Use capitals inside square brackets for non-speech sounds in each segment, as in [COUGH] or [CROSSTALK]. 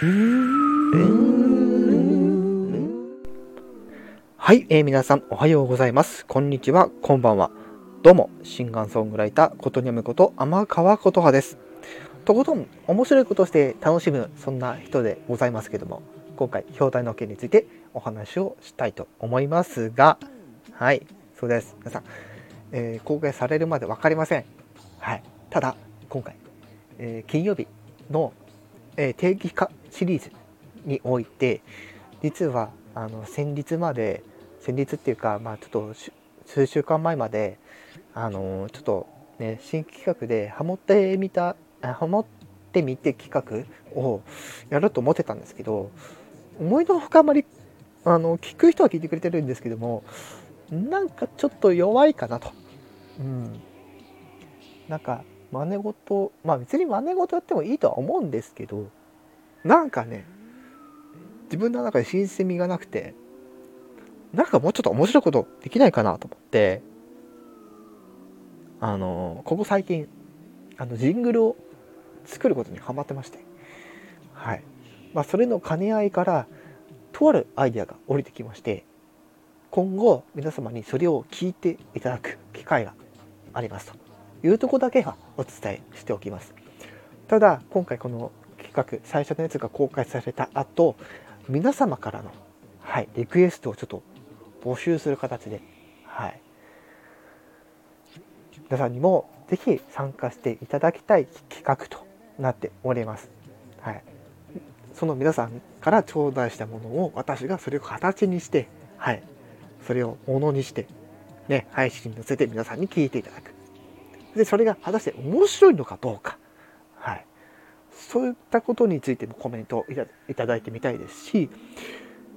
はい、えー、皆さんおはようございます。こんにちは、こんばんは。どうも、シンガーソングライター、ことにゃむこと天川琴葉です。とことん面白いことをして楽しむ、そんな人でございますけども、今回、表題の件についてお話をしたいと思いますが、はい、そうです。皆さん、えー、公開されるまで分かりません。はい。ただ、今回、えー、金曜日の、えー、定期化シリーズにおいて、実は、あの、先日まで、先日っていうか、まあ、ちょっと数週間前まで、あのちょっとね、新企画でハモってみた、ハモってみて企画をやると思ってたんですけど、思いのほかあまり、あの、聞く人は聞いてくれてるんですけども、なんかちょっと弱いかなと。うん。なんか、真似事、まあ別に真似事やってもいいとは思うんですけど、なんかね、自分の中で新鮮味がなくて、なんかもうちょっと面白いことできないかなと思って、あの、ここ最近、あの、ジングルを作ることにハマってまして、はい。まあ、それの兼ね合いから、とあるアイデアが降りてきまして、今後、皆様にそれを聞いていただく機会がありますというとこだけはお伝えしておきます。ただ、今回この企画、最初のやつが公開された後、皆様からの、はい、リクエストをちょっと募集する形で、はい、皆さんにもぜひ参加していただきたい企画となっております。はい、その皆さんから頂戴したものを私がそれを形にして、はい、それをものにして、ね、配信に載せて皆さんに聞いていただく。で、それが果たして面白いのかどうか。そういったことについてもコメントをいただいてみたいですし、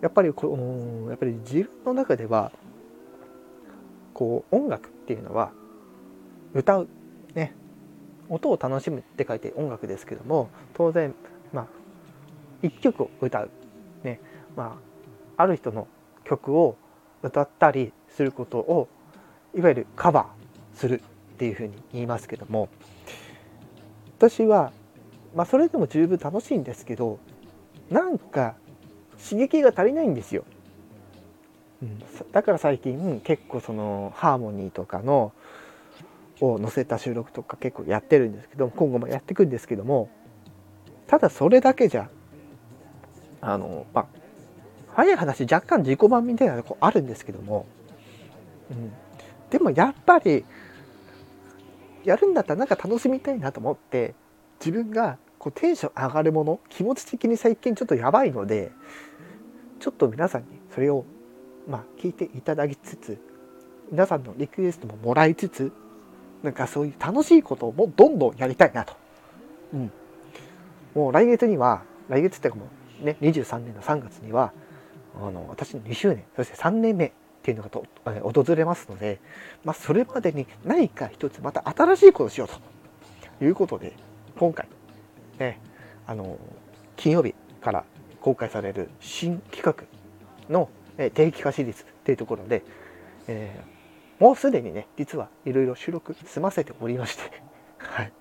やっぱりこのやっぱり自分の中ではこう音楽っていうのは歌うね。音を楽しむって書いて音楽ですけども当然まあ一曲を歌う。ね。まあある人の曲を歌ったりすることをいわゆるカバーするっていうふうに言いますけども私はまあそれでも十分楽しいんですけどなんか刺激が足りないんですよ。うん、だから最近結構そのハーモニーとかのを載せた収録とか結構やってるんですけど今後もやっていくんですけどもただそれだけじゃあのまあ早い話若干自己満みたいなとこあるんですけども、うん、でもやっぱりやるんだったらなんか楽しみたいなと思って自分がこうテンション上がるもの気持ち的に最近ちょっとやばいのでちょっと皆さんにそれをまあ聞いていただきつつ皆さんのリクエストももらいつつなんかそういう楽しいことをもどんどんやりたいなと。うん。もう来月には来月っていうかもうね23年の3月にはあの私の2周年そして3年目っていうのがと訪れますので、まあ、それまでに何か一つまた新しいことをしようということで今回ねあの金曜日から公開される新企画の、え定期化シリーズっていうところで、えー、もうすでにね実はいろいろ収録済ませておりまして [LAUGHS] はい。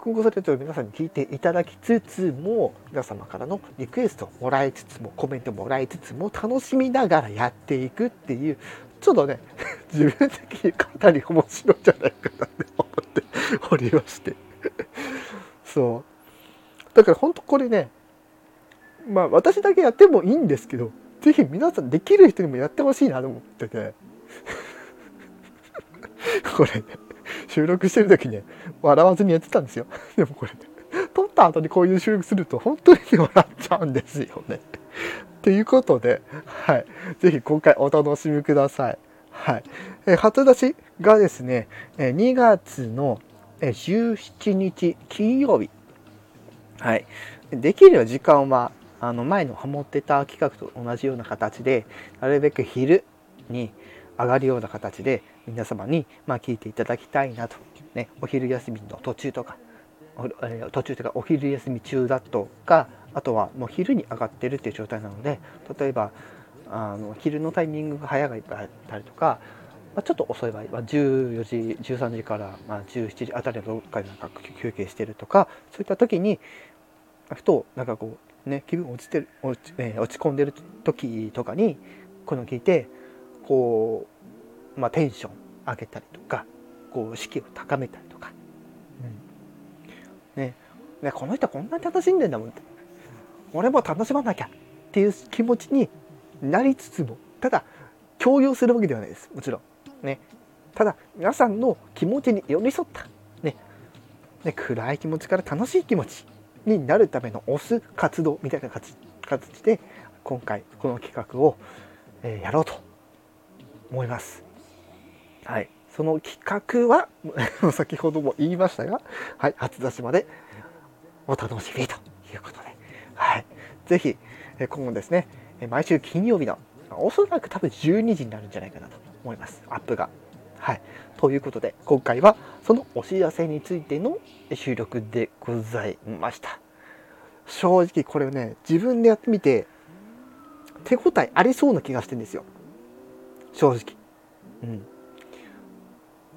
今後それと皆さんに聞いていただきつつも皆様からのリクエストもらいつつもコメントもらいつつも楽しみながらやっていくっていうちょっとね [LAUGHS] 自分的にかなり面白いんじゃないかなって思っておりまして。そうだから本当これねまあ私だけやってもいいんですけど是非皆さんできる人にもやってほしいなと思ってて [LAUGHS] これね収録してる時ね笑わずにやってたんですよでもこれね撮った後にこういう収録すると本当に笑っちゃうんですよねということで、はい。ぜひ今回お楽しみください。はい。え初出しがですね、え2月の17日金曜日。はい。できる時間はあの前のハモってた企画と同じような形でなるべく昼に上がるような形で皆様にま聞いていただきたいなと、ね、お昼休みの途中とか途中とかお昼休み中だとかあとはもう昼に上がってるっていう状態なので例えばあの昼のタイミングが早い場合だったりとか、まあ、ちょっと遅い場合は14時13時からまあ17時あたりのどっかでなんか休憩してるとかそういった時にふとなんかこうね、気分落ちてる落ち,、え、落ち込んでる時とかにこの聞いてこう、まあ、テンション上げたりとかこう士気を高めたりとか、うん。ね。ね、この人こんなに楽しんでんだもん俺も楽しまなきゃっていう気持ちになりつつもただ強要するわけではないです。もちろん。ね、ただ皆さんの気持ちに寄り添った、ね。ね、暗い気持ちから楽しい気持ちになるための推す活動みたいな形で今回この企画を、え、やろうと思います。はい、その企画は [LAUGHS] 先ほども言いましたが、はい、初出しまでお楽しみということで、はい、ぜひ今後ですね毎週金曜日のおそらく多分12時になるんじゃないかなと。思います。アップが。はい、ということで今回はそのお知らせについての収録でございました。正直これね自分でやってみて手応えありそうな気がしてんですよ。正直。うん。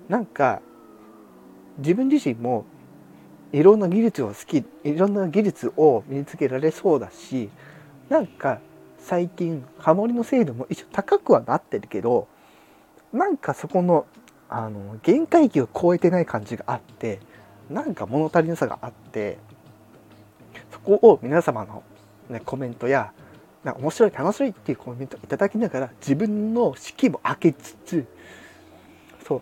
なんか自分自身もいろんな技術を好きいろんな技術を身につけられそうだしなんか最近ハモリの精度も一応高くはなってるけどなんかそこのあの限界値を超えてない感じがあってなんか物足りなさがあってそこを皆様の、ね、コメントやな面白い楽しいっていうコメントいただきながら自分の士気も上げつつそう。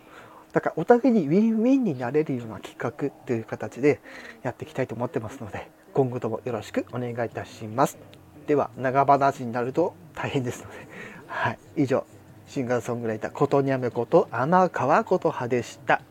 だからお互いにウィンウィンになれるような企画という形でやっていきたいと思ってますので今後ともよろしくお願いいたします。では長話になると大変ですので、はい、以上。シンガーソングライターことにゃめこと天川琴葉でした。